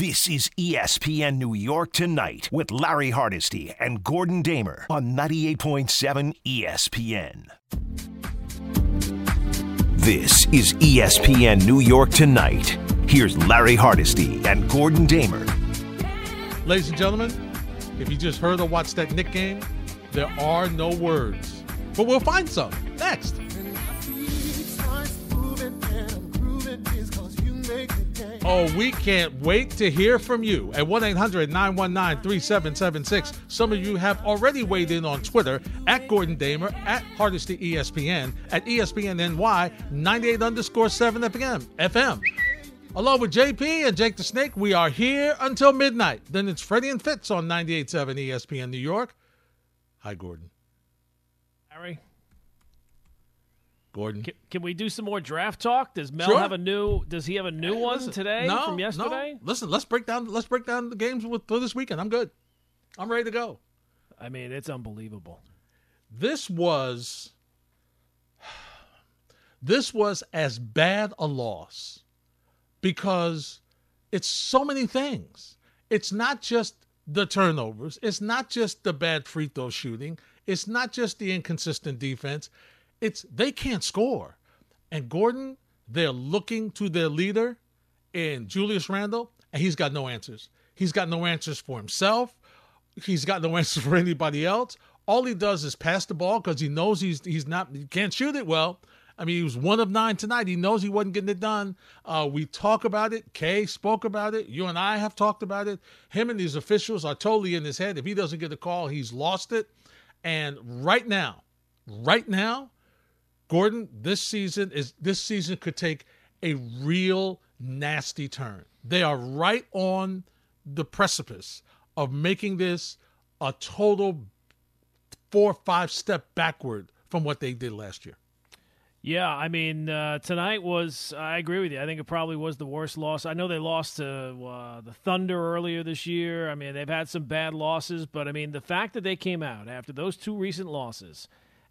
This is ESPN New York Tonight with Larry Hardesty and Gordon Damer on 98.7 ESPN. This is ESPN New York Tonight. Here's Larry Hardesty and Gordon Damer. Ladies and gentlemen, if you just heard or watched that Knick game, there are no words. But we'll find some next. Oh, we can't wait to hear from you at 1 800 919 3776. Some of you have already weighed in on Twitter at Gordon Damer, at Hardesty ESPN, at E ESPNNY 98 underscore 7 FM. FM. Along with JP and Jake the Snake, we are here until midnight. Then it's Freddie and Fitz on 98.7 ESPN New York. Hi, Gordon. Gordon. can, can we do some more draft talk? Does Mel Sure. have a new? Does he have a new Hey, one listen, today no, from yesterday? No. Listen, let's break down. Let's break down the games with, for this weekend. I'm good. I'm ready to go. I mean, it's unbelievable. This was. This was as bad a loss because it's so many things. It's not just the turnovers. It's not just the bad free throw shooting. It's not just the inconsistent defense. It's they can't score. And Gordon, they're looking to their leader in Julius Randle, and he's got no answers. He's got no answers for himself. He's got no answers for anybody else. All he does is pass the ball because he knows he's he's not he can't shoot it well. I mean, he was one of nine tonight. He knows he wasn't getting it done. Uh, we talk about it. Kay spoke about it. You and I have talked about it. Him and these officials are totally in his head. If he doesn't get a call, he's lost it. And right now, right now, Gordon, this season is this season could take a real nasty turn. They are right on the precipice of making this a total four or five step backward from what they did last year. Yeah, I mean, uh, tonight was. I agree with you. I think it probably was the worst loss. I know they lost to uh, the Thunder earlier this year. I mean, they've had some bad losses, but I mean, the fact that they came out after those two recent losses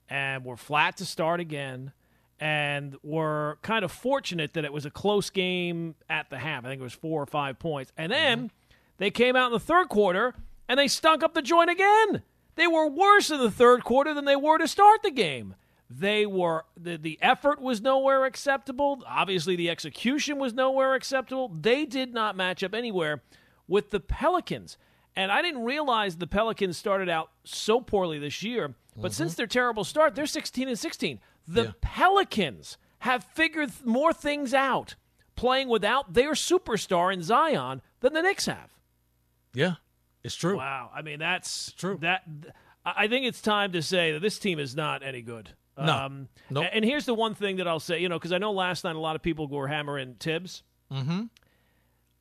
and were flat to start again and were kind of fortunate that it was a close game at the half. I think it was four or five points. And then mm-hmm. they came out in the third quarter and they stunk up the joint again. They were worse in the third quarter than they were to start the game. They were the, the effort was nowhere acceptable. Obviously, the execution was nowhere acceptable. They did not match up anywhere with the Pelicans. And I didn't realize the Pelicans started out so poorly this year. But since their terrible start, they're 16 and 16. The Yeah. Pelicans have figured more things out playing without their superstar in Zion than the Knicks have. Yeah, it's true. Wow. I mean, that's true. That I think it's time to say that this team is not any good. No. Nope. And here's the one thing that I'll say, you know, because I know last night a lot of people were hammering Thibs. Mm-hmm.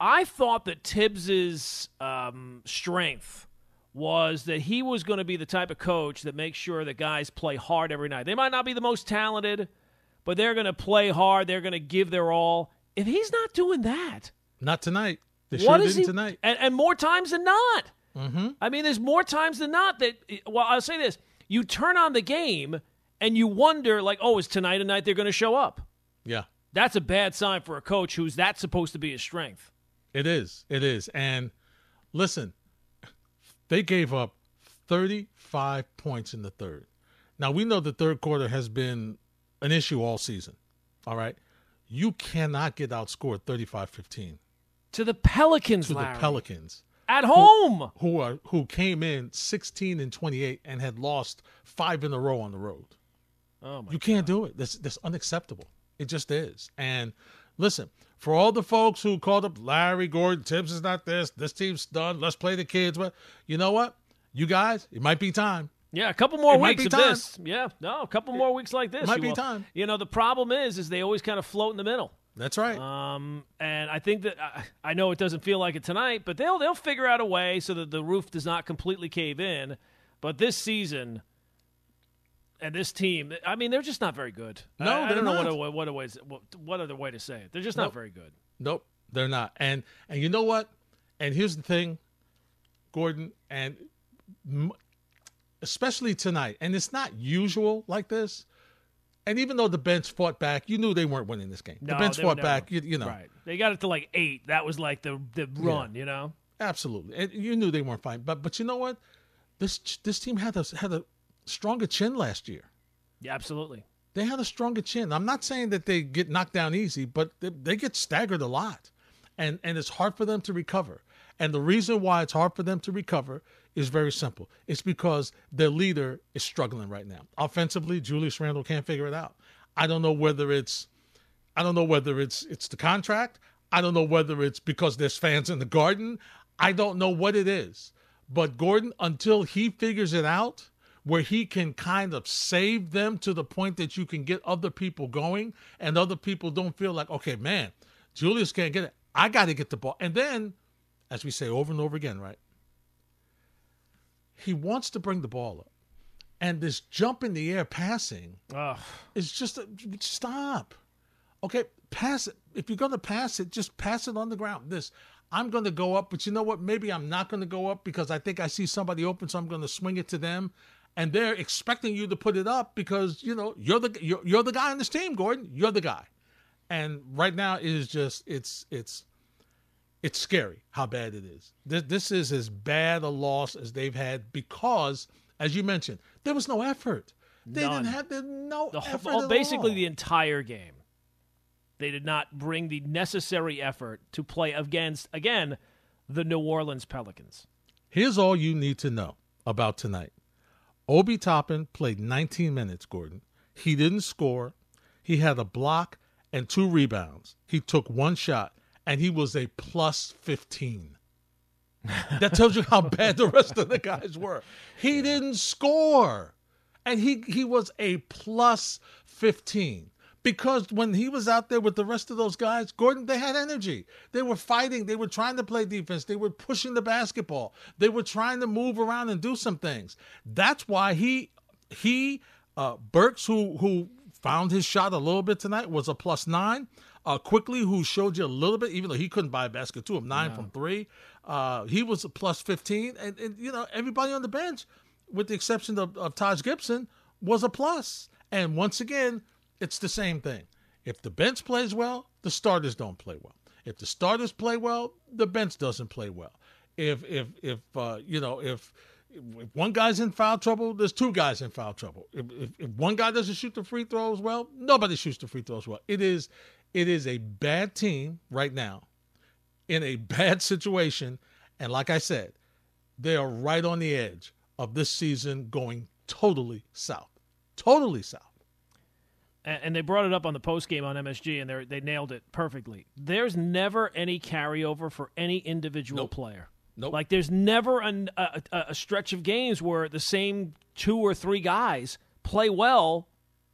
I thought that Thibs's um, strength was that he was going to be the type of coach that makes sure that guys play hard every night. They might not be the most talented, but they're going to play hard. They're going to give their all. If he's not doing that, Not tonight. They what sure is he? tonight. And, and more times than not. Mm-hmm. I mean, there's more times than not that. Well, I'll say this: you turn on the game and you wonder, like, oh, is tonight a night they're going to show up? Yeah. That's a bad sign for a coach who's that's supposed to be his strength. It is. It is. And listen, they gave up 35 points in the third. Now, we know the third quarter has been an issue all season. All right. You cannot get outscored 35 15 To the Pelicans, to Larry. the Pelicans, at home. who are who came in 16 and 28 and had lost five in a row on the road. Oh my! You can't do it. That's that's unacceptable. It just is. And listen, for all the folks who called up Larry Gordon, Thibs is not this. This team's done. Let's play the kids. But you know what? You guys, it might be time. Yeah, a couple more It weeks of time. this. Yeah, no, a couple more weeks like this. might you be will. time. You know, the problem is, is they always kind of float in the middle. That's right. Um, and I think that I, I know it doesn't feel like it tonight, but they'll they'll figure out a way so that the roof does not completely cave in. But this season and this team, I mean, they're just not very good. No, I, I don't know not. what a, what a way what, what other way to say it. They're just not very good. Nope, they're not. And and you know what? And here's the thing, Gordon, and especially tonight. And it's not usual like this. And even though the bench fought back, you knew they weren't winning this game. No, the bench fought back, you, you know. Right. They got it to like eight. That was like the the run, you know? Absolutely, and you knew they weren't fine. But but you know what? This this team had a had a stronger chin last year. Yeah, absolutely. They had a stronger chin. I'm not saying that they get knocked down easy, but they, they get staggered a lot, and and it's hard for them to recover. And the reason why it's hard for them to recover is very simple. It's because their leader is struggling right now. Offensively, Julius Randle can't figure it out. I don't know whether it's I don't know whether it's it's the contract. I don't know whether it's because there's fans in the garden. I don't know what it is. But Gordon, until he figures it out, where he can kind of save them to the point that you can get other people going and other people don't feel like, okay, man, Julius can't get it. I got to get the ball. And then, as we say over and over again, right? He wants to bring the ball up. And this jump in the air passing Ugh. it's just a, stop. Okay, pass it. If you're going to pass it, just pass it on the ground. This, I'm going to go up, but you know what? Maybe I'm not going to go up because I think I see somebody open, so I'm going to swing it to them. And they're expecting you to put it up because you know you're the you're, you're the guy on this team, Gordon. You're the guy. And right now it is just it's it's it's scary how bad it is. This, this is as bad a loss as they've had because, as you mentioned, there was no effort. They None. didn't have there, no The effort. well, at basically all. the entire game. They did not bring the necessary effort to play against again the New Orleans Pelicans. Here's all you need to know about tonight. Obi Toppin played 19 minutes, Gordon. He didn't score. He had a block and two rebounds. He took one shot, and he was a plus 15. that tells you how bad the rest of the guys were. He didn't score, and he, he was a plus 15. Because when he was out there with the rest of those guys, Gordon, they had energy. They were fighting. They were trying to play defense. They were pushing the basketball. They were trying to move around and do some things. That's why he he uh, Burks, who who found his shot a little bit tonight, was a plus nine. Uh, Quickley, who showed you a little bit, even though he couldn't buy a basket to him, nine from three. Uh, he was a plus fifteen, and, and you know everybody on the bench, with the exception of, of Taj Gibson, was a plus. And once again, it's the same thing. If the bench plays well, the starters don't play well. If the starters play well, the bench doesn't play well. If if if uh, you know if if one guy's in foul trouble, there's two guys in foul trouble. If, if, if one guy doesn't shoot the free throws well, nobody shoots the free throws well. It is it is a bad team right now, in a bad situation, and like I said, they are right on the edge of this season going totally south, totally south. And, they brought it up on the post game on MSG, and they they nailed it perfectly. There's never any carryover for any individual Nope. player. Nope. Like there's never an, a, a stretch of games where the same two or three guys play well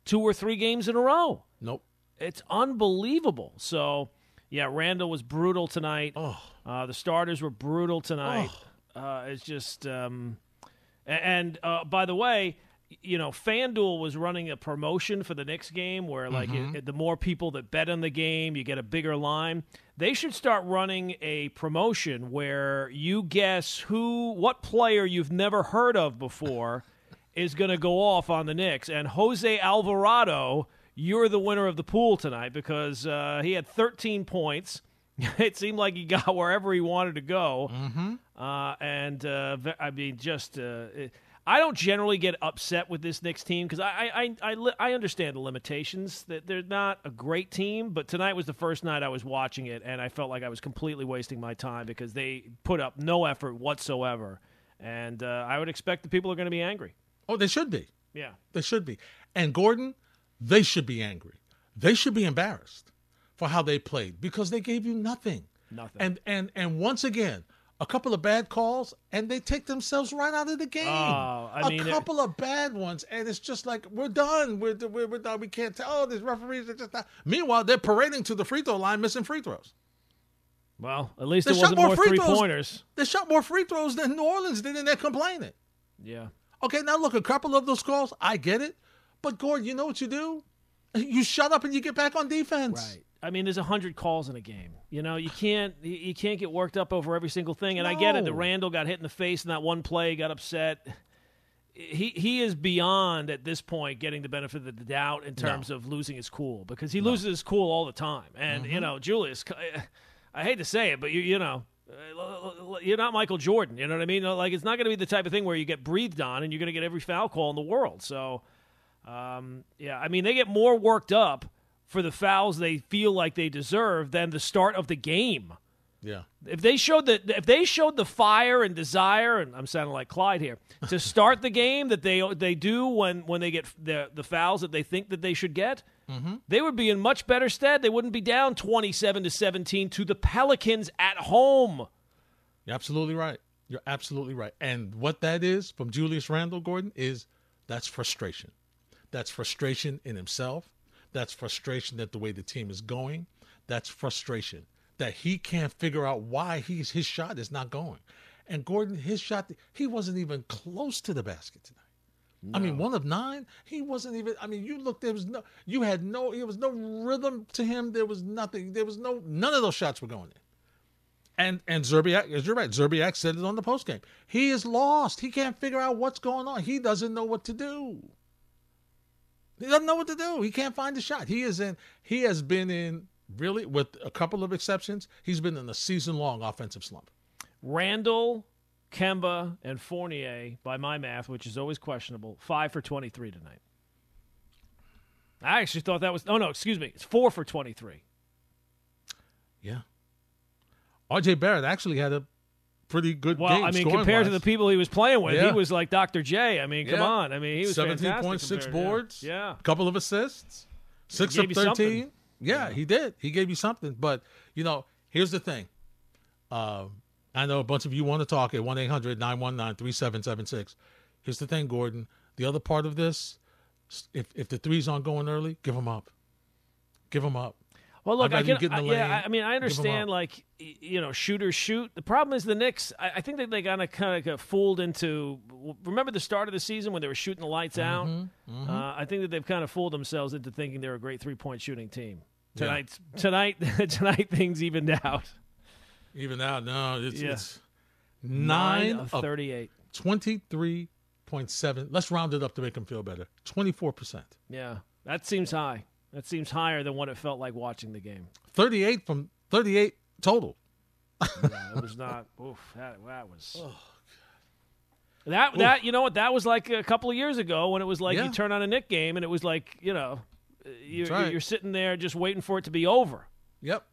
two or three games in a row. Nope. It's unbelievable. So, yeah, Randle was brutal tonight. Oh. Uh, the starters were brutal tonight. Uh, it's just, um, and uh, by the way, you know, FanDuel was running a promotion for the Knicks game where, like, it, the more people that bet on the game, you get a bigger line. They should start running a promotion where you guess who, what player you've never heard of before is going to go off on the Knicks. And Jose Alvarado, you're the winner of the pool tonight because uh, he had 13 points. it seemed like he got wherever he wanted to go. Mm-hmm. Uh, and uh, I mean, just uh, it- I don't generally get upset with this Knicks team because I I, I, I I understand the limitations that they're not a great team. But tonight was the first night I was watching it, and I felt like I was completely wasting my time because they put up no effort whatsoever. And uh, I would expect the people are going to be angry. Oh, they should be. Yeah. They should be. And Gordon, they should be angry. They should be embarrassed for how they played because they gave you nothing. Nothing. And and and once again, a couple of bad calls and they take themselves right out of the game. Oh, I a mean, it- couple of bad ones and it's just like we're done. We're we're, we're done. We can't tell. Oh, these referees are just not. Meanwhile, they're parading to the free throw line, missing free throws. Well, at least They it shot wasn't more more free three throws. pointers. They shot more free throws than New Orleans did, and they're complaining. Yeah. Okay, now look, a couple of those calls, I get it. But Gordon, you know what you do? You shut up and you get back on defense. Right. I mean, there's a hundred calls in a game. You know, you can't you- can't get worked up over every single thing. And I get it. The Randle got hit in the face in that one play, got upset. he he is beyond at this point getting the benefit of the doubt in terms No. of losing his cool because he loses his cool all the time. And Mm-hmm. you know, Julius, I hate to say it, but you you know. uh, You're not Michael Jordan, you know what I mean? Like it's not going to be the type of thing where you get breathed on and you're going to get every foul call in the world. So, um, yeah, I mean they get more worked up for the fouls they feel like they deserve than the start of the game. Yeah. If they showed the if they showed the fire and desire, and I'm sounding like Clyde here, to start the game that they they do when when they get the the fouls that they think that they should get, mm-hmm. they would be in much better stead. They wouldn't be down 27 to 17 to the Pelicans at home. You're absolutely right. You're absolutely right. And what that is from Julius Randle Gordon is that's frustration. That's frustration in himself. That's frustration that the way the team is going. That's frustration that he can't figure out why he's his shot is not going. And Gordon, his shot, he wasn't even close to the basket tonight. I mean, one of nine. He wasn't even. I mean, you looked. There was no. You had no. There was no rhythm to him. There was nothing. There was no. None of those shots were going in. And and Szczerbiak, as you're right, Szczerbiak said it on the postgame. He is lost. He can't figure out what's going on. He doesn't know what to do. He doesn't know what to do. He can't find the shot. He is in. He has been in really, with a couple of exceptions. He's been in a season long offensive slump. Randle, Kemba, and Fournier, by my math, which is always questionable, five for 23 tonight. I actually thought that was. Oh, no, excuse me. It's four for 23. Yeah. R.J. Barrett actually had a pretty good Well. I mean, compared to the people he was playing with, Yeah. he was like Dr. J. I mean, come Yeah. on. I mean, he was 17 fantastic points, six yeah. boards, Yeah. a couple of assists, six of 13. something. Yeah, he did. He gave you something. But, you know, here's the thing. Um, I know a bunch of you want to talk at 1 800 919 3776. Here's the thing, Gordon. The other part of this, if, if the threes aren't going early, give them up. Give them up. Well, look, I can. I- yeah, lane, I- I mean, I understand. Like, you know, shooters shoot. The problem is the Knicks. I, I think that they kind of kind of got fooled into. Remember the start of the season when they were shooting the lights out. Mm-hmm, Uh, I think that they've kind of fooled themselves into thinking they're a great three point shooting team. Yeah. Tonight, tonight, tonight, things evened out. Even now, no, it's, Yeah. it's nine of of thirty-eight. 23.7. Let's round it up to make them feel better. 24%. Yeah, that seems high. That seems higher than what it felt like watching the game. 38 from 38 total. Yeah, it was not. oof, that, that was. That that you know what that was like a couple of years ago when it was like Yeah. you turn on a Knick game and it was like you know you're, right. you're sitting there just waiting for it to be over. Yep.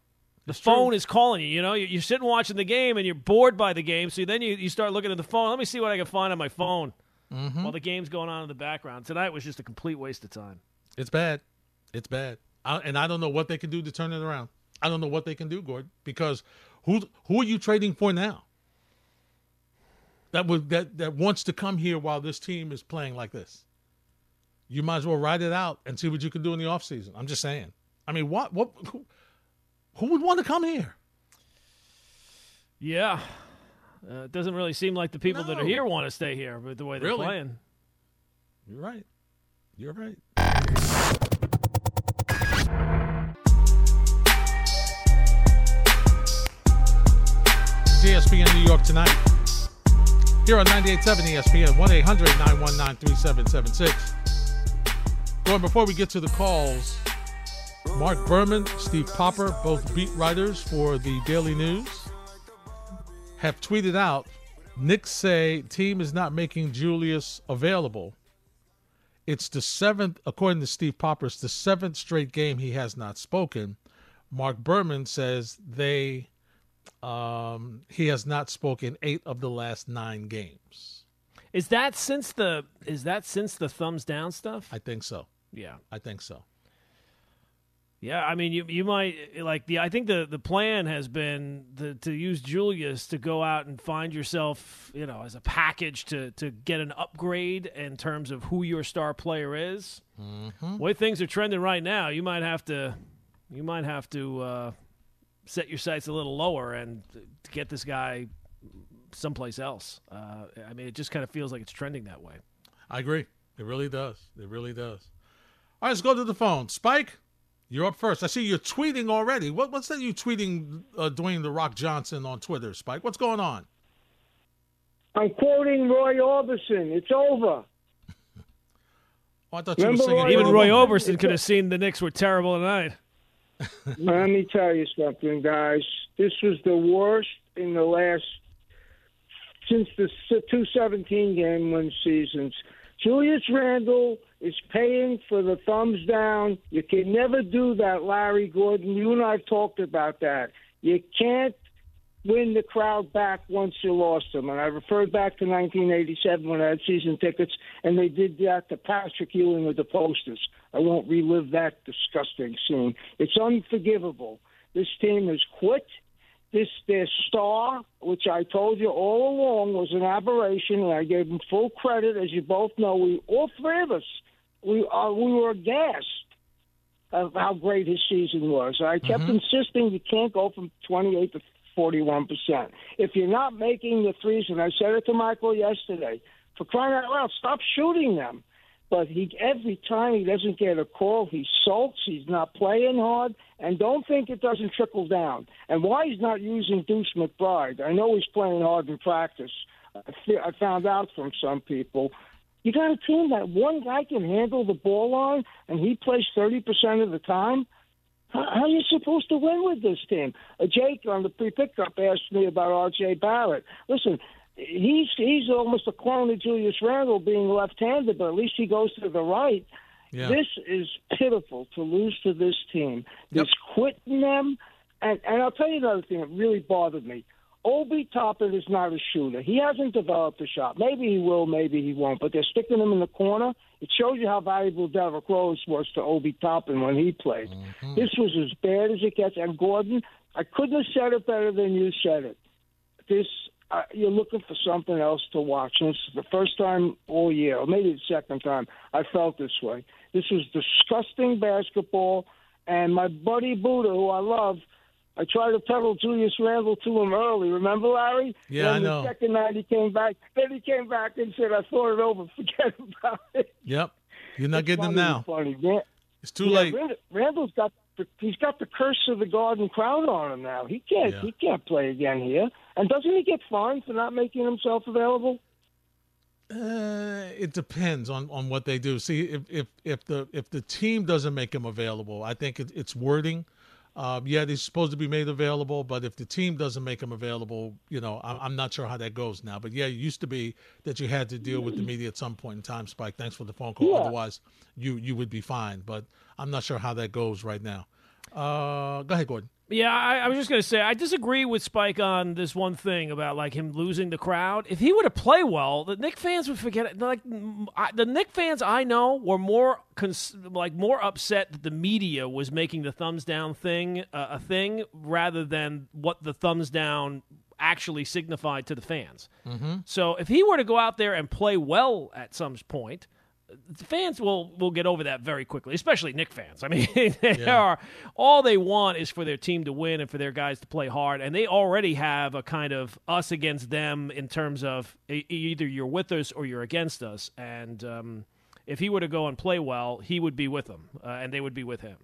The phone is calling you. You know, you're, you're sitting watching the game and you're bored by the game. So then you, you start looking at the phone. Let me see what I can find on my phone Mm-hmm. while the game's going on in the background. Tonight was just a complete waste of time. It's bad. It's bad. I, and I don't know what they can do to turn it around. I don't know what they can do, Gordon, because who who are you trading for now? That would that that wants to come here while this team is playing like this. You might as well ride it out and see what you can do in the offseason. I'm just saying. I mean, what what who, who would want to come here? Yeah. Uh, it doesn't really seem like the people that are here want to stay here, but the way they're Really? playing. You're right. You're right. ESPN New York tonight. Here on 98.7 ESPN, 1 800 919 3776. Going before we get to the calls, Marc Berman, Steve Popper, both beat writers for the Daily News, have tweeted out Knicks say team is not making Julius available. It's the seventh, according to Steve Popper, it's the seventh straight game he has not spoken. Marc Berman says they um, he has not spoken eight of the last nine games. Is that since the is that since the thumbs down stuff? I think so. yeah. I think so. Yeah, I mean, you you might like the. I think the the plan has been the, to use Julius to go out and find yourself, you know, as a package to to get an upgrade in terms of who your star player is. Mm-hmm. Way things are trending right now, you might have to, you might have to uh, set your sights a little lower and get this guy someplace else. Uh, I mean, it just kind of feels like it's trending that way. I agree. It really does. It really does. All right, let's go to the phone. Spike, you're up first. I see you're tweeting already. What, what's that you tweeting uh, Dwayne The Rock Johnson on Twitter, Spike? What's going on? I'm quoting Roy Orbison. It's over. Oh, I thought you were singing. Roy Even Orbison? Roy Orbison could have seen the Knicks were terrible tonight. Let me tell you something, guys. This was the worst in the last since the 217 game win seasons. Julius Randle is paying for the thumbs down. You can never do that, Larry Gordon. You and I have talked about that. You can't win the crowd back once you lost them. And I referred back to 1987 when I had season tickets, and they did that to Patrick Ewing with the posters. I won't relive that disgusting scene. It's unforgivable. This team has quit. This their star, which I told you all along was an aberration, and I gave him full credit, as you both know. We all three of us, we uh, we were aghast of how great his season was. I kept insisting you can't go from 28 to 41 percent. If you're not making the threes, and I said it to Michael yesterday, for crying out loud, stop shooting them. But he every time he doesn't get a call, he sulks. He's not playing hard, and don't think it doesn't trickle down. And why he's not using Deuce McBride? I know he's playing hard in practice. I found out from some people. You got a team that one guy can handle the ball on, and he plays thirty percent of the time. How, how are you supposed to win with this team? Uh, Jake on the pre-pickup asked me about R.J. Barrett. Listen, he's he's almost a clone of Julius Randle, being left-handed, but at least he goes to the right. Yeah. This is pitiful to lose to this team. Yep. Quitting them, and and I'll tell you another thing that really bothered me. Obi Toppin is not a shooter. He hasn't developed a shot. Maybe he will, maybe he won't. But they're sticking him in the corner. It shows you how valuable Derrick Rose was to Obi Toppin when he played. Mm-hmm. This was as bad as it gets. And Gordon, I couldn't have said it better than you said it. This uh, you're looking for something else to watch. And this is the first time all year, or maybe the second time, I felt this way. This was disgusting basketball. And my buddy Buddha, who I love, I tried to peddle Julius Randle to him early. Remember, Larry? Yeah, then I know. The second night he came back. Then he came back and said, "I thought it over. Forget about it." Yep. You're not getting them Funny, now. Funny. Ran- It's too yeah, late. Rand- Randle's got he's got the curse of the Garden Crown on him now. He can't Yeah. he can't play again here. And doesn't he get fined for not making himself available? Uh, it depends on, on what they do. See, if, if if the if the team doesn't make him available, I think it, it's wording. Uh, yeah, he's supposed to be made available, but if the team doesn't make him available, you know, I'm, I'm not sure how that goes now. But yeah, it used to be that you had to deal with the media at some point in time. Spike, thanks for the phone call. Yeah. Otherwise, you you would be fine. But I'm not sure how that goes right now. Uh, go ahead, Gordon. Yeah, I, I was just gonna say I disagree with Spike on this one thing about like him losing the crowd. If he were to play well, the Knick fans would forget it. Like I, the Knick fans I know were more cons- like more upset that the media was making the thumbs down thing uh, a thing rather than what the thumbs down actually signified to the fans. So if he were to go out there and play well at some point, fans will will get over that very quickly, especially Knick fans. I mean, they Yeah. are all they want is for their team to win and for their guys to play hard, and they already have a kind of us against them in terms of either you're with us or you're against us. And um, if he were to go and play well, he would be with them, uh, and they would be with him.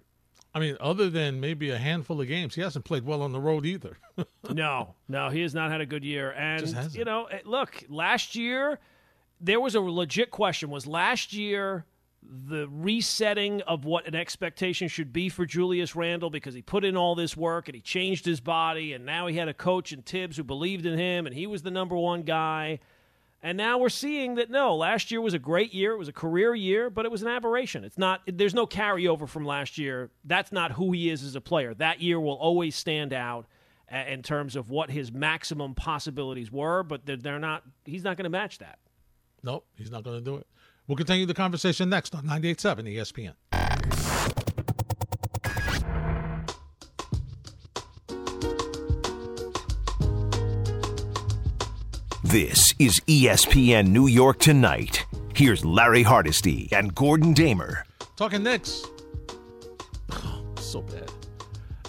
I mean, other than maybe a handful of games, he hasn't played well on the road either. no, no, he has not had a good year. And you know, eh, look, last year there was a legit question: was last year the resetting of what an expectation should be for Julius Randle because he put in all this work and he changed his body, and now he had a coach in Thibs who believed in him, and he was the number one guy. And now we're seeing that no, last year was a great year. It was a career year, but it was an aberration. It's not. There's no carryover from last year. That's not who he is as a player. That year will always stand out in terms of what his maximum possibilities were, but they're not. He's not going to match that. Nope, he's not going to do it. We'll continue the conversation next on 98.7 ESPN. This is ESPN New York Tonight. Here's Larry Hardesty and Gordon Damer. Talking Knicks. so bad.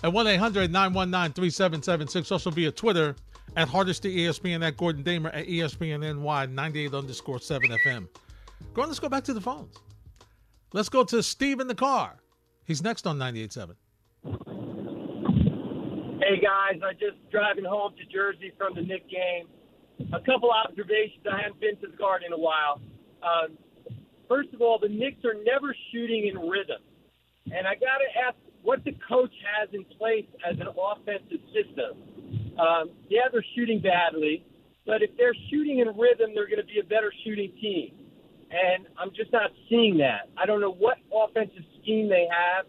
At 1 800 919 3776. Also via Twitter at Hardesty ESPN, at Gordon Damer, at ESPN NY 98 underscore 7 FM. Gordon, let's go back to the phones. Let's go to Steve in the car. He's next on 98.7. Hey guys, I just driving home to Jersey from the Knick game. A couple observations. I haven't been to the Garden in a while. Um, First of all, the Knicks are never shooting in rhythm. And I got to ask what the coach has in place as an offensive system. Um, yeah, they're shooting badly, but if they're shooting in rhythm, they're going to be a better shooting team. And I'm just not seeing that. I don't know what offensive scheme they have.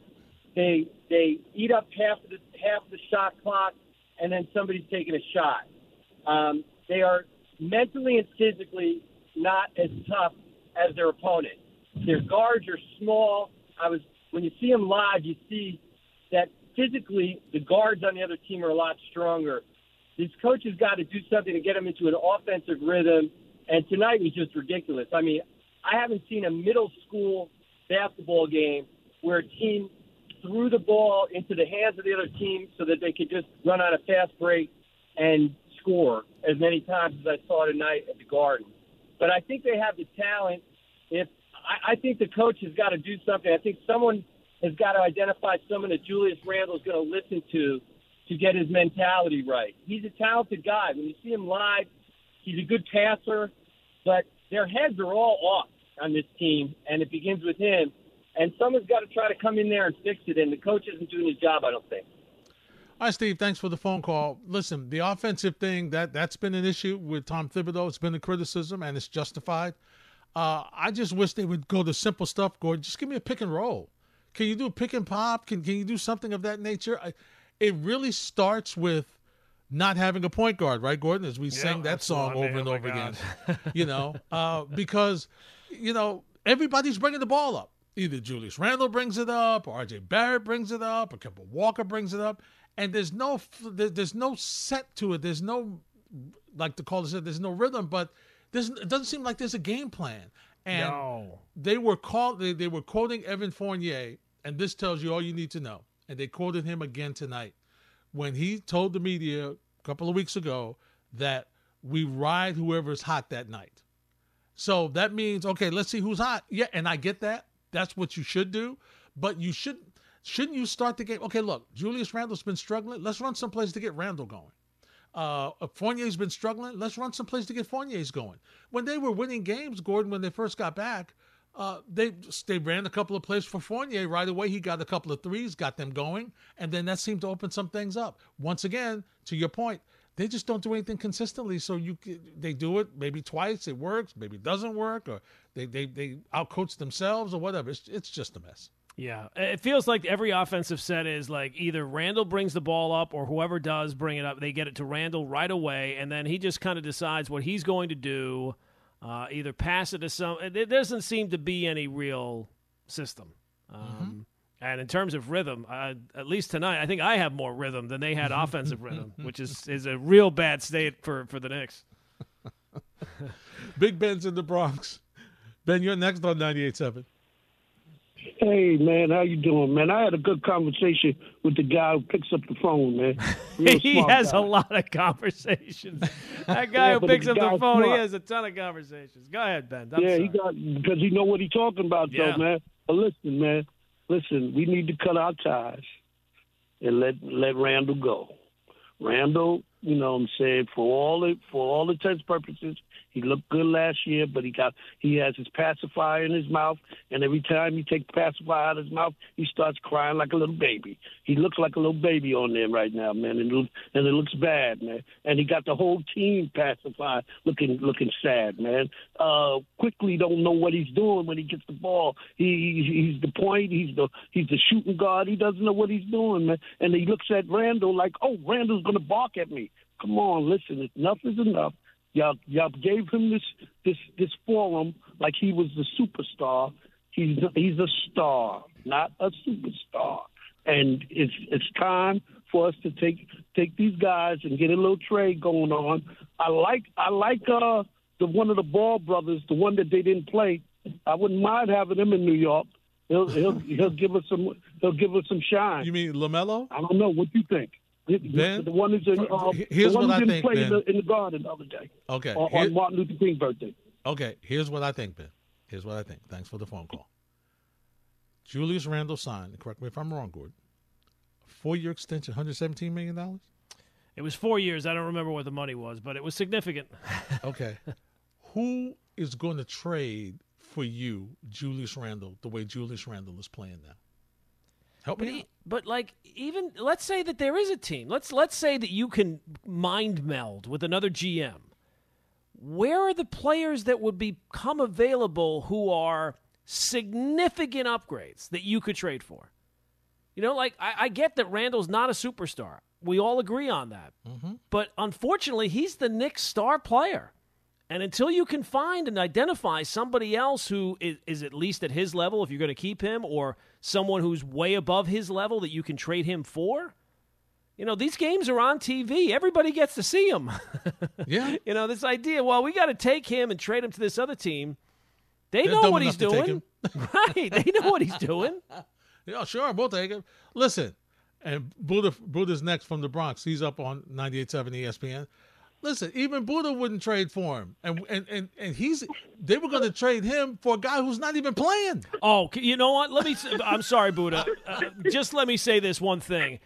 They they eat up half of the half of the shot clock, and then somebody's taking a shot. Um, they are mentally and physically not as tough as their opponent. Their guards are small. I was when you see them live, you see that physically the guards on the other team are a lot stronger. These coaches got to do something to get them into an offensive rhythm. And tonight was just ridiculous. I mean, I haven't seen a middle school basketball game where a team threw the ball into the hands of the other team so that they could just run on a fast break and score as many times as I saw tonight at the Garden. But I think they have the talent. If I, I think the coach has got to do something. I think someone has got to identify someone that Julius Randle is going to listen to to get his mentality right. He's a talented guy. When you see him live, he's a good passer, but their heads are all off on this team, and it begins with him. And someone's got to try to come in there and fix it, and the coach isn't doing his job, I don't think. All right, Steve. Thanks for the phone call. Listen, the offensive thing that that's been an issue with Tom Thibodeau. It's been a criticism, and it's justified. Uh, I just wish they would go to simple stuff. Gordon, just give me a pick and roll. Can you do a pick and pop? Can Can you do something of that nature? I, it really starts with not having a point guard, right, Gordon? As we Yeah, sang that song over and Oh, over again. You know, uh, because you know everybody's bringing the ball up. Either Julius Randle brings it up, or R.J. Barrett brings it up, or Kemba Walker brings it up, and there's no there's no set to it. There's no like the caller said, there's no rhythm, but there's it doesn't seem like there's a game plan. And no. they were called they, they were quoting Evan Fournier, and this tells you all you need to know. And they quoted him again tonight when he told the media a couple of weeks ago that we ride whoever's hot that night. So that means okay, let's see who's hot. Yeah, and I get that. That's what you should do, but you should shouldn't you start the game? Okay, look, Julius Randle's been struggling. Let's run someplace to get Randle going. Uh, Fournier's been struggling. Let's run someplace to get Fournier's going. When they were winning games, Gordon, when they first got back, uh, they they ran a couple of plays for Fournier right away. He got a couple of threes, got them going, and then that seemed to open some things up. Once again, to your point, they just don't do anything consistently. So you they do it maybe twice, it works, maybe it doesn't work, or they they they outcoach themselves or whatever. It's it's just a mess. Yeah, it feels like every offensive set is like either Randle brings the ball up or whoever does bring it up, they get it to Randle right away, and then he just kind of decides what he's going to do. Uh, either pass it to some. There doesn't seem to be any real system. Um, And in terms of rhythm, uh, at least tonight, I think I have more rhythm than they had offensive rhythm, which is is a real bad state for for the Knicks. Big Ben's in the Bronx. Ben, you're next on 98.7. Hey man, how you doing, man? I had a good conversation with the guy who picks up the phone, man. He has guy. a lot of conversations. That guy Yeah, who picks up the phone, he has a ton of conversations. Go ahead, Ben. I'm yeah, sorry. he got because he know what he's talking about, Yeah. though, man. But listen, man, listen, we need to cut our ties and let let Randle go. Randle, you know what I'm saying, for all it for all intents purposes, he looked good last year, but he got he has his pacifier in his mouth, and every time he takes the pacifier out of his mouth, he starts crying like a little baby. He looks like a little baby on there right now, man, and it, and it looks bad, man. And he got the whole team pacified, looking looking sad, man. Uh, Quickley don't know what he's doing when he gets the ball. He- he's the point. He's the he's the shooting guard. He doesn't know what he's doing, man. And he looks at Randle like, oh, Randle's gonna bark at me. Come on, listen, enough is enough. Y'all y'all gave him this this this forum like he was the superstar. He's he's a star, not a superstar. And it's it's time for us to take take these guys and get a little trade going on. I like I like uh the one of the Ball brothers, the one that they didn't play. I wouldn't mind having him in New York. He'll he'll he'll give us some he'll give us some shine. You mean LaMelo? I don't know what do you think. Ben, the one who's in, uh, here's the one what who I didn't think, play in the, in the garden the other day Okay. on, here- on Martin Luther King's birthday. Okay, here's what I think, Ben. Here's what I think. Thanks for the phone call. Julius Randle signed, correct me if I'm wrong, Gordon, four year extension, $117 million? It was four years. I don't remember what the money was, but it was significant. Okay. Who is going to trade for you Julius Randle the way Julius Randle is playing now? Help But, me out. but like even let's say that there is a team. Let's let's say that you can mind meld with another GM. Where are the players that would become available who are significant upgrades that you could trade for? You know, like I, I get that Randle's not a superstar. We all agree on that. Mm-hmm. But unfortunately, he's the Knicks' star player. And until you can find and identify somebody else who is, is at least at his level, if you're going to keep him, or someone who's way above his level that you can trade him for, you know, these games are on TV. Everybody gets to see them. Yeah. you know, this idea, well, we got to take him and trade him to this other team. They They're know what he's enough to take doing. right. They know what he's doing. Yeah, sure, we'll take it. Listen, and Buddha Buddha's next from the Bronx. He's up on 98.7 ESPN. Listen, even Buddha wouldn't trade for him, and and and, and he's they were going to trade him for a guy who's not even playing. Oh, you know what? Let me. I'm sorry, Buddha. Uh, just let me say this one thing.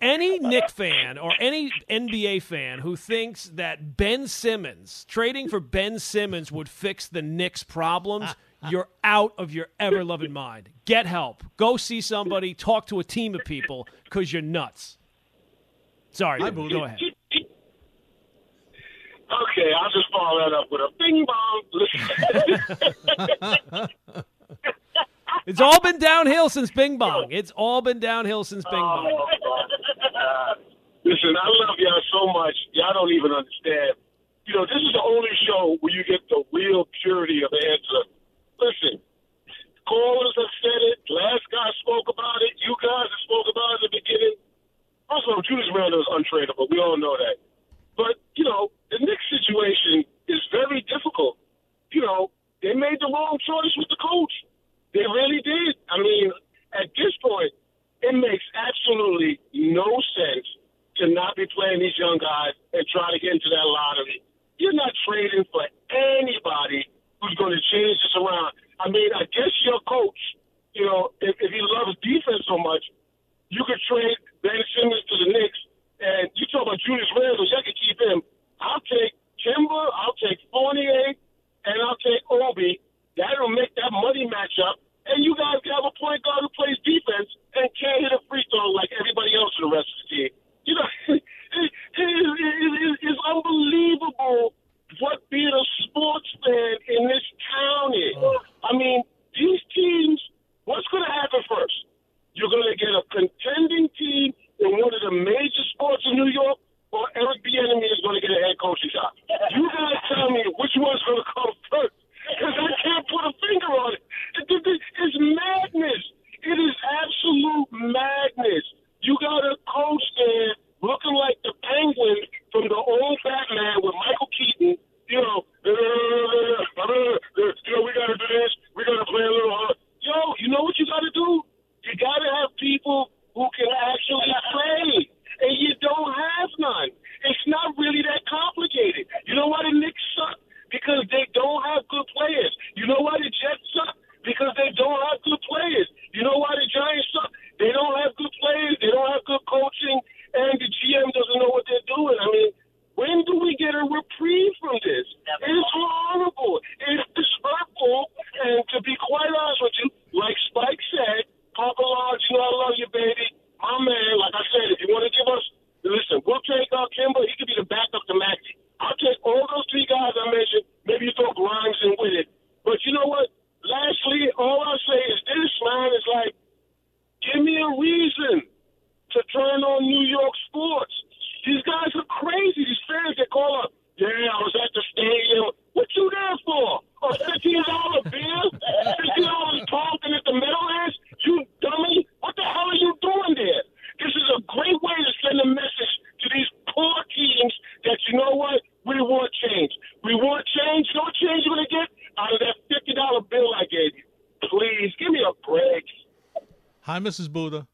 Any Knick fan or any NBA fan who thinks that Ben Simmons trading for Ben Simmons would fix the Knicks' problems, you're out of your ever loving mind. Get help. Go see somebody. Talk to a team of people because you're nuts. Sorry, Hi, Buddha. Go ahead. Okay, I'll just follow that up with a bing bong. Listen, It's all been downhill since Bing Bong. It's all been downhill since Bing Bong. Uh, listen, I love y'all so much. Y'all don't even understand. You know, this is the only show where you get the real purity of the answer. Listen, callers have said it. Last guy spoke about it. You guys have spoke about it at the beginning. Also, Julius Randle is untradeable. We all know that. But, you know, the Knicks situation is very difficult. You know, they made the wrong choice with the coach. They really did. I mean, at this point, it makes absolutely no sense to not be playing these young guys and try to get into that lottery. You're not trading for anybody who's going to change this around. I mean, I guess your coach, you know, if, if he loves defense so much, you could trade Ben Simmons to the Knicks, and you talk about Julius Randle, you could keep him. I'll take Kemba, I'll take Fournier, and I'll take Obi. That'll make that money match up, and you guys can have a point guard who plays defense and can't hit a free throw like everybody else in the rest of Mrs. Buddha.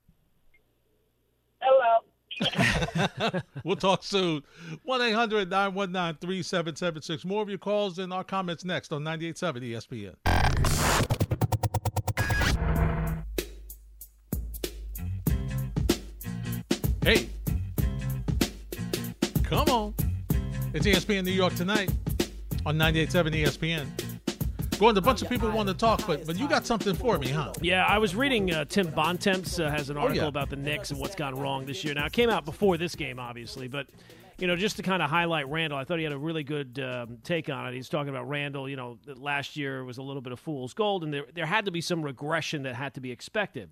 Hello. We'll talk soon. 1 800 919 3776. More of your calls and our comments next on 98.7 ESPN. Hey. Come on. It's ESPN New York tonight on 98.7 ESPN. Gordon, a bunch of people want to talk, but but you got something for me, huh? Yeah, I was reading uh, Tim Bontemps uh, has an article Oh, yeah. about the Knicks and what's gone wrong this year. Now, it came out before this game, obviously, but you know, just to kind of highlight Randle, I thought he had a really good um, take on it. He's talking about Randle. You know, that last year was a little bit of fool's gold, and there there had to be some regression that had to be expected.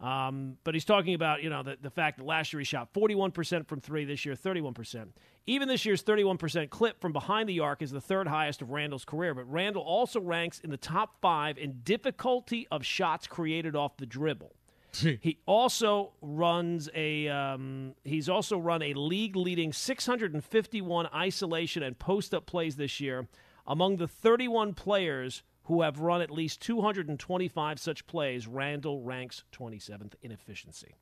Um, but he's talking about you know the, the fact that last year he shot 41% from three, this year 31%. Even this year's 31% clip from behind the arc is the third highest of Randle's career. But Randle also ranks in the top five in difficulty of shots created off the dribble. He also runs a. Um, he's also run a league-leading 651 isolation and post-up plays this year. Among the 31 players who have run at least 225 such plays, Randle ranks 27th in efficiency.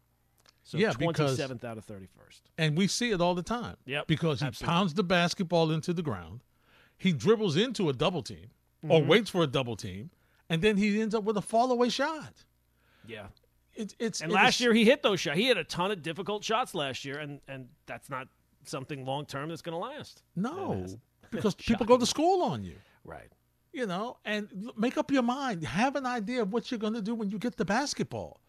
So Yeah, because- 27th out of 31st. and we see it all the time. Yep, Because he absolutely. pounds the basketball into the ground, he dribbles into a double team or Mm-hmm. waits for a double team, and then he ends up with a fall away shot. Yeah. It, it's And it last is- year he hit those shots. He had a ton of difficult shots last year, and and that's not something long term that's going to last. no, because people go to school on you. Right. You know, and make up your mind. Have an idea of what you're going to do when you get the basketball.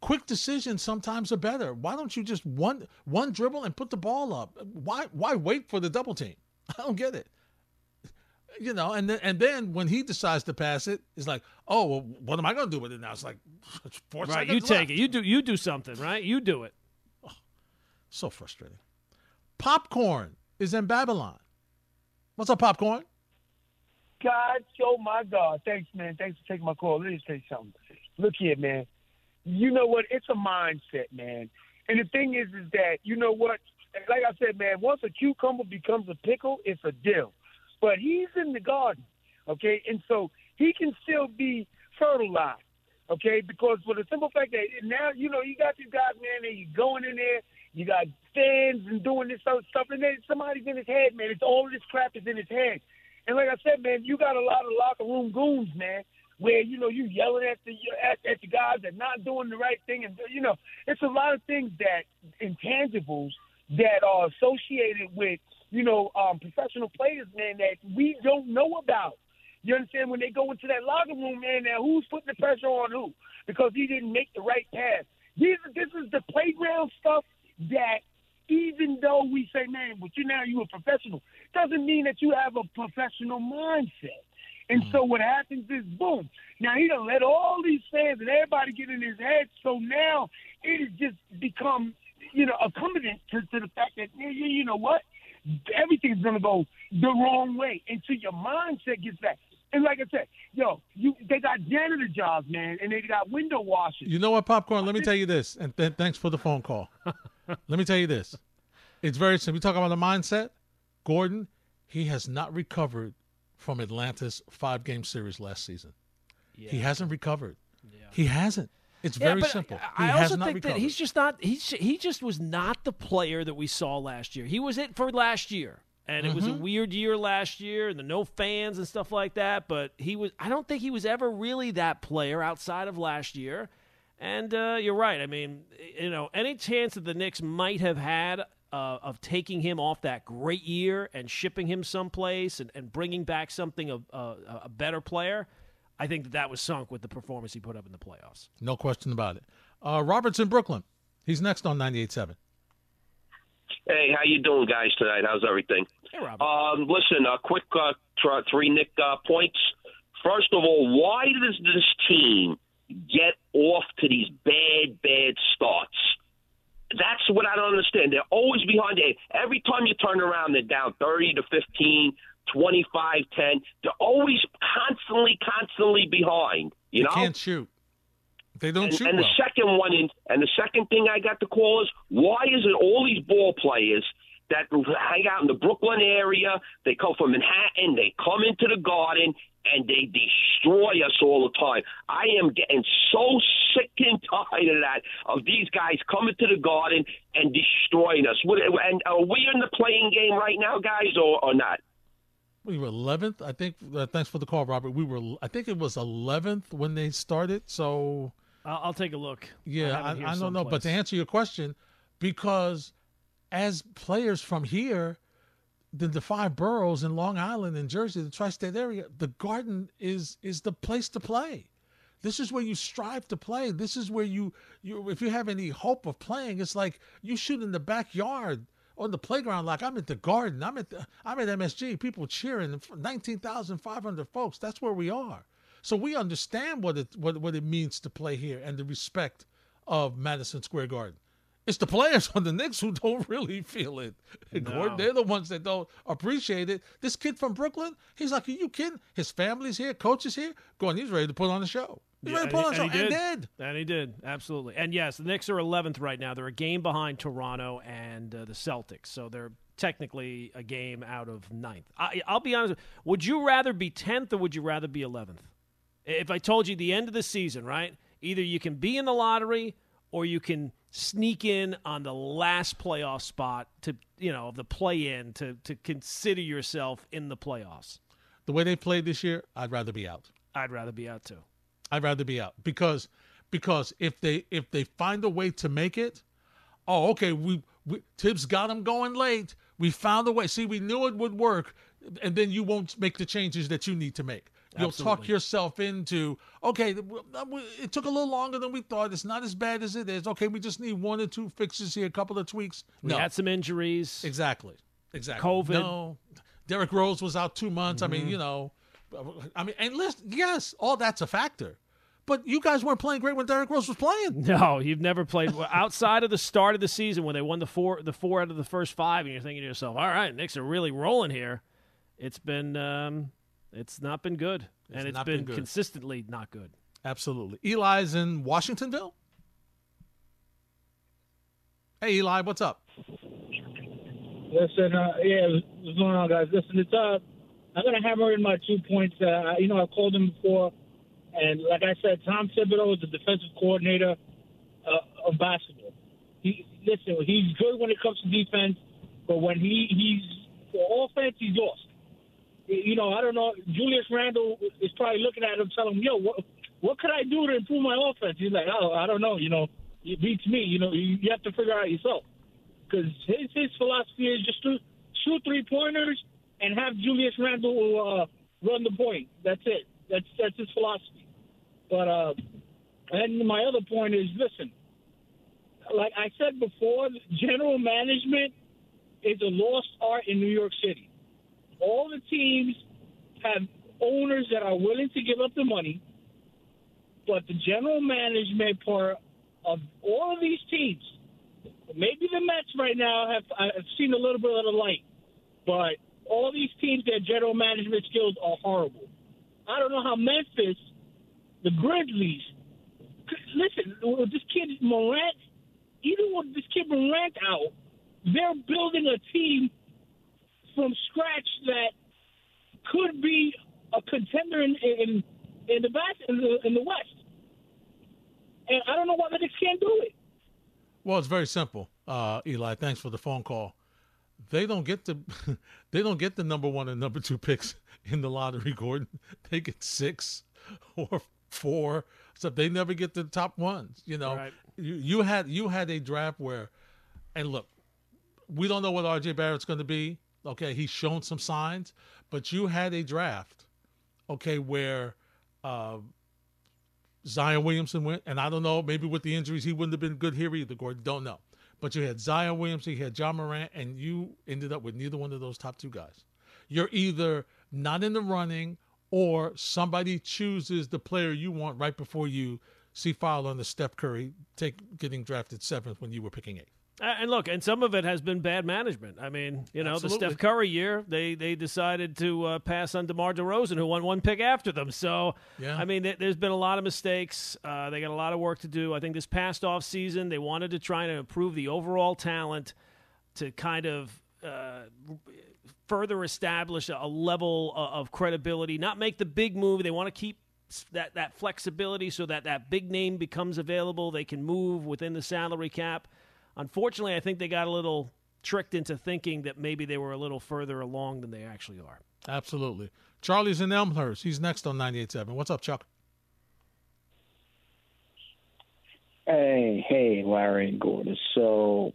Quick decisions sometimes are better. Why don't you just one one dribble and put the ball up? Why why wait for the double team? I don't get it. You know, and then and then when he decides to pass it, it's like, oh, well, what am I going to do with it now? It's like it's four Right. You take left. it. You do. You do something. Right. You do it. So frustrating. Popcorn is in Babylon. What's up, popcorn? God, oh my God. Thanks, man. Thanks for taking my call. Let me you something. Look here, man. You know what? It's a mindset, man. And the thing is, is that, you know what? Like I said, man, once a cucumber becomes a pickle, it's a dill. But he's in the garden, okay? And so he can still be fertilized, okay? Because for the simple fact that now, you know, you got these guys, man, and you're going in there, you got fans and doing this other stuff, and then somebody's in his head, man. It's all this crap is in his head. And like I said, man, you got a lot of locker room goons, man, where you know you yelling at the at, at the guys that not doing the right thing, and you know it's a lot of things that intangibles that are associated with you know um, professional players, man, that we don't know about. You understand when they go into that locker room, man? Now who's putting the pressure on who because he didn't make the right pass? These this is the playground stuff that even though we say, man, but you now you a professional, doesn't mean that you have a professional mindset. And mm-hmm. so what happens is, boom. Now he done let all these fans and everybody get in his head. So now it has just become, you know, accommodant to, to the fact that, you, you know what, everything's gonna go the wrong way until your mindset gets back. And like I said, yo, you they got janitor jobs, man, and they got window washers. You know what, popcorn? Let me tell you this, and th- thanks for the phone call. Let me tell you this. It's very simple. We talk about the mindset. Gordon, he has not recovered from Atlanta's five game series last season. He hasn't recovered. He hasn't. It's Yeah, very but simple. I, He I also think recovered. that he's just not. He's he just was not the player that we saw last year. He was it for last year, and it was Mm-hmm. a weird year last year, and the no fans and stuff like that. But he was. I don't think he was ever really that player outside of last year. And uh, you're right. I mean, you know, any chance that the Knicks might have had uh, of taking him off that great year and shipping him someplace and, and bringing back something of uh, a better player, I think that that was sunk with the performance he put up in the playoffs. No question about it. Uh, Robert's in Brooklyn. He's next on 98.7. Hey, how you doing, guys? Tonight, how's everything? Hey, Robert. Um, listen, a quick uh, tr- three Knick uh, points. First of all, why does this team get off to these bad, bad starts? That's what I don't understand. They're always behind it. Every time you turn around, they're down 30 to 15, 25 10. They're always constantly, constantly behind. You They know? can't shoot. They don't and, shoot and well. the second one in, and the second thing I got to call is why is it all these ball players that hang out in the Brooklyn area? They come from Manhattan, they come into the Garden, and they destroy us all the time. I am getting so sick and tired of that of these guys coming to the Garden and destroying us. And are we in the playing game right now, guys, or, or not? We were 11th. I think. Uh, thanks for the call, Robert. We were. I think it was 11th when they started. So I'll, I'll take a look. yeah, have I, I, don't know. But to answer your question, because as players from here, the, the five boroughs in Long Island and Jersey, the tri-state area, the Garden is is the place to play. This is where you strive to play. This is where you you if you have any hope of playing, it's like you shoot in the backyard on the playground like I'm at the Garden. I'm at the, I'm at MSG. People cheering, nineteen thousand five hundred folks. That's where we are. So we understand what it what what it means to play here and the respect of Madison Square Garden. It's the players on the Knicks who don't really feel it. No. They're the ones that don't appreciate it. This kid from Brooklyn, he's like, Are you kidding? His family's here, coach is here. Going, he's ready to put on a show. He's Yeah, ready to put on a show. and he And did. did. And he did, absolutely. And yes, the Knicks are 11th right now. They're a game behind Toronto and uh, the Celtics, so they're technically a game out of ninth. I, I'll be honest. Would you rather be 10th or would you rather be 11th? If I told you the end of the season, right? Either you can be in the lottery or you can sneak in on the last playoff spot to, you know, the play in to, to consider yourself in the playoffs. The way they played this year, I'd rather be out. I'd rather be out too. I'd rather be out because because if they if they find a way to make it, oh okay, we, we Thibs got them going late. We found a way. See, we knew it would work, and then you won't make the changes that you need to make. You'll talk yourself into okay. It took a little longer than we thought. It's not as bad as it is. Okay, we just need one or two fixes here, a couple of tweaks. We no, had some injuries. exactly, exactly. COVID. No, Derrick Rose was out two months. I mean, you know, I mean, and listen, yes, all that's a factor. But you guys weren't playing great when Derrick Rose was playing. No, you've never played outside of the start of the season when they won the four the four out of the first five, and you're thinking to yourself, "All right, Knicks are really rolling here." It's been um, it's not been good, and it's been, been consistently not good. Absolutely. Eli's in Washingtonville. Hey, Eli, what's up? Listen, uh, yeah, what's going on, guys? Listen, it's uh, I'm gonna hammer in my two points. Uh, you know, I've called him before, and like I said, Tom Thibodeau is the defensive coordinator uh, of basketball. He listen, he's good when it comes to defense, but when he he's for offense, he's lost. You know, I don't know. Julius Randle is probably looking at him, telling him, "Yo, what what could I do to improve my offense?" He's like, "Oh, I don't know. You know, it beats me. You know, you, you have to figure out yourself." because his his philosophy is just to shoot three pointers and have Julius Randle uh, run the point. That's it. That's that's his philosophy. But uh, and my other point is, listen, like I said before, general management is a lost art in New York City. All the teams have owners that are willing to give up the money, but the general management part of all of these teams maybe the Mets right now have I've seen a little bit of the light, but all these teams, their general management skills are horrible. I don't know how Memphis, the Grizzlies, listen, with this kid Morant, even with this kid Morant out, they're building a team from scratch that could be a contender in in, in the bas in the in the West. And I don't know why they Knicks can't do it. Well, it's very simple, uh, Eli. Thanks for the phone call. They don't get the they don't get the number one and number two picks in the lottery, Gordon. They get six or four. So they never get the top ones. You know, Right. you, you had you had a draft where, and look, we don't know what RJ Barrett's going to be. Okay, he's shown some signs, but you had a draft, okay, where uh, Zion Williamson went, and I don't know, maybe with the injuries, he wouldn't have been good here either, Gordon. Don't know. But you had Zion Williamson, you had Ja Morant, and you ended up with neither one of those top two guys. You're either not in the running or somebody chooses the player you want right before you see foul on the Steph Curry take getting drafted seventh when you were picking eighth. Uh, And look, and some of it has been bad management. I mean, you know, Absolutely. the Steph Curry year, they they decided to uh, pass on DeMar DeRozan, who won one pick after them. So, Yeah. I mean, th- there's been a lot of mistakes. Uh, they got a lot of work to do. I think this past off season, they wanted to try to improve the overall talent to kind of uh, further establish a level o- of credibility. Not make the big move. They want to keep that that flexibility so that that big name becomes available. They can move within the salary cap. Unfortunately, I think they got a little tricked into thinking that maybe they were a little further along than they actually are. Absolutely. Charlie's in Elmhurst. He's next on 98.7. What's up, Chuck? Hey, hey, Larry and Gordon. So,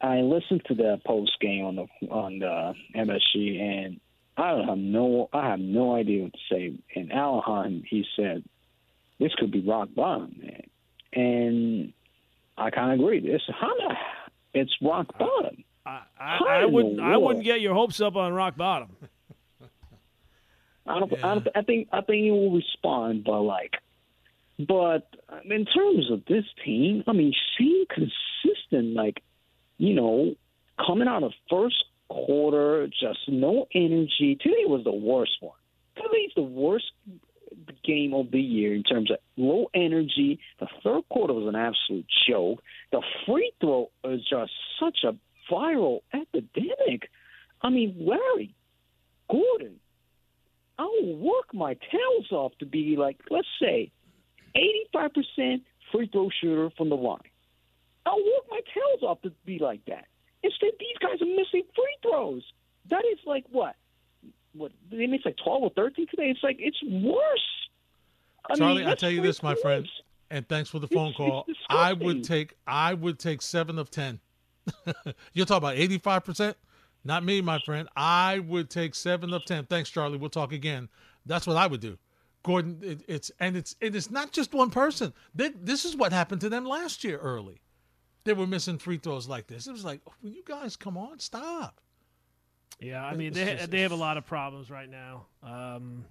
I listened to the post game on the on the MSG, and I have no I have no idea what to say. And Alan Hahn, he said, "This could be rock bottom, man," and I kind of agree. This it's rock bottom. I, I, I wouldn't I wouldn't get your hopes up on rock bottom. I don't, yeah. I don't. I think. I think he will respond, but like, but um, in terms of this team, I mean, seem consistent. Like, you know, coming out of first quarter, just no energy. Today was the worst one. Today's the worst game of the year in terms of low energy. The third quarter was an absolute joke. The free throw is just such a viral epidemic. I mean, Larry, Gordon, I will work my tails off to be like, let's say, 85% free throw shooter from the line. I'll work my tails off to be like that. Instead, these guys are missing free throws. That is like what? What they miss like 12 or 13 today? It's like, it's worse. I Charlie, mean, I tell you this, my friend, and thanks for the phone call. I would take I would take seven of ten. You're talking about eighty five percent. Not me, my friend. I would take seven of ten. Thanks, Charlie. We'll talk again. That's what I would do. Gordon, it, it's and it's and it is not just one person. They, this is what happened to them last year early. They were missing free throws like this. It was like, oh, you guys come on, stop. Yeah, I mean they just, they have a lot of problems right now, um,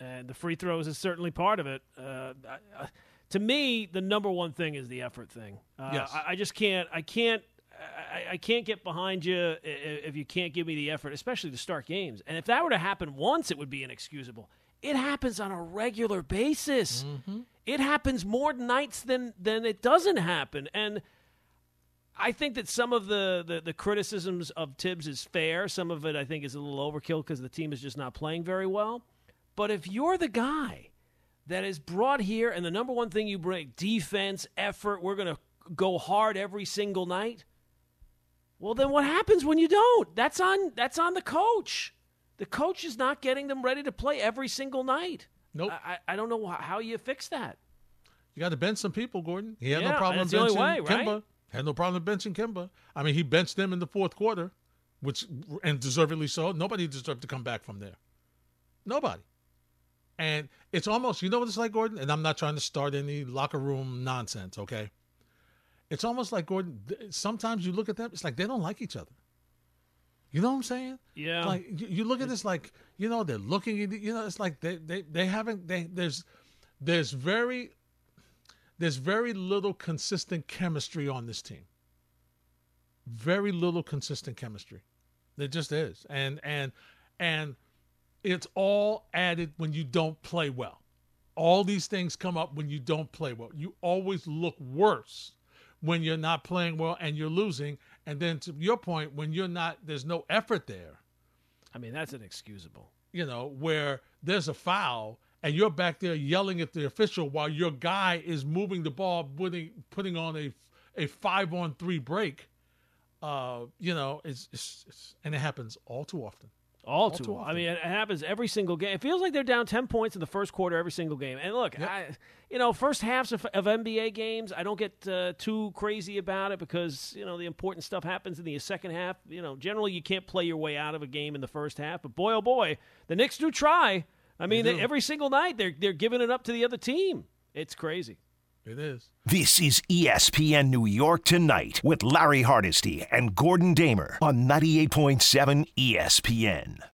and the free throws is certainly part of it. Uh, I, I, to me, the number one thing is the effort thing. Uh, yes. I, I just can't. I can't I, I, can't get behind you if you can't give me the effort, especially to start games. And if that were to happen once, it would be inexcusable. It happens on a regular basis. Mm-hmm. It happens more nights than than it doesn't happen. And I think that some of the, the, the criticisms of Thibs is fair. Some of it I think is a little overkill because the team is just not playing very well. But if you're the guy that is brought here and the number one thing you bring defense, effort, we're going to go hard every single night well, then what happens when you don't? That's on that's on the coach. The coach is not getting them ready to play every single night. Nope. I, I don't know how you fix that. You got to bench some people, Gordon. He had yeah, no problem benching way. Right? Had no problem benching Kemba. I mean, he benched them in the fourth quarter, which and deservedly so. Nobody deserved to come back from there. Nobody. And it's almost, you know what it's like, Gordon? And I'm not trying to start any locker room nonsense, okay? It's almost like Gordon. Sometimes you look at them, it's like they don't like each other. You know what I'm saying? Yeah. Like you, you look at this, like you know they're looking at you know it's like they they they haven't they there's there's very there's very little consistent chemistry on this team. Very little consistent chemistry. There just is, and and and it's all added when you don't play well. All these things come up when you don't play well. You always look worse when you're not playing well and you're losing. And then to your point, when you're not, there's no effort there. I mean, that's inexcusable. You know, where there's a foul and you're back there yelling at the official while your guy is moving the ball, putting putting on a a five on three break. Uh, you know, it's, it's, it's and it happens all too often. All, too, too often. I mean, it happens every single game. It feels like they're down ten points in the first quarter every single game. And look, yep. I, you know, first halves of, of NBA games, I don't get uh, too crazy about it because you know the important stuff happens in the second half. You know, generally you can't play your way out of a game in the first half. But boy, oh boy, the Knicks do try. I mean, they, every single night they're they're giving it up to the other team. It's crazy. It is. This is ESPN New York Tonight with Larry Hardesty and Gordon Damer on 98.7 ESPN.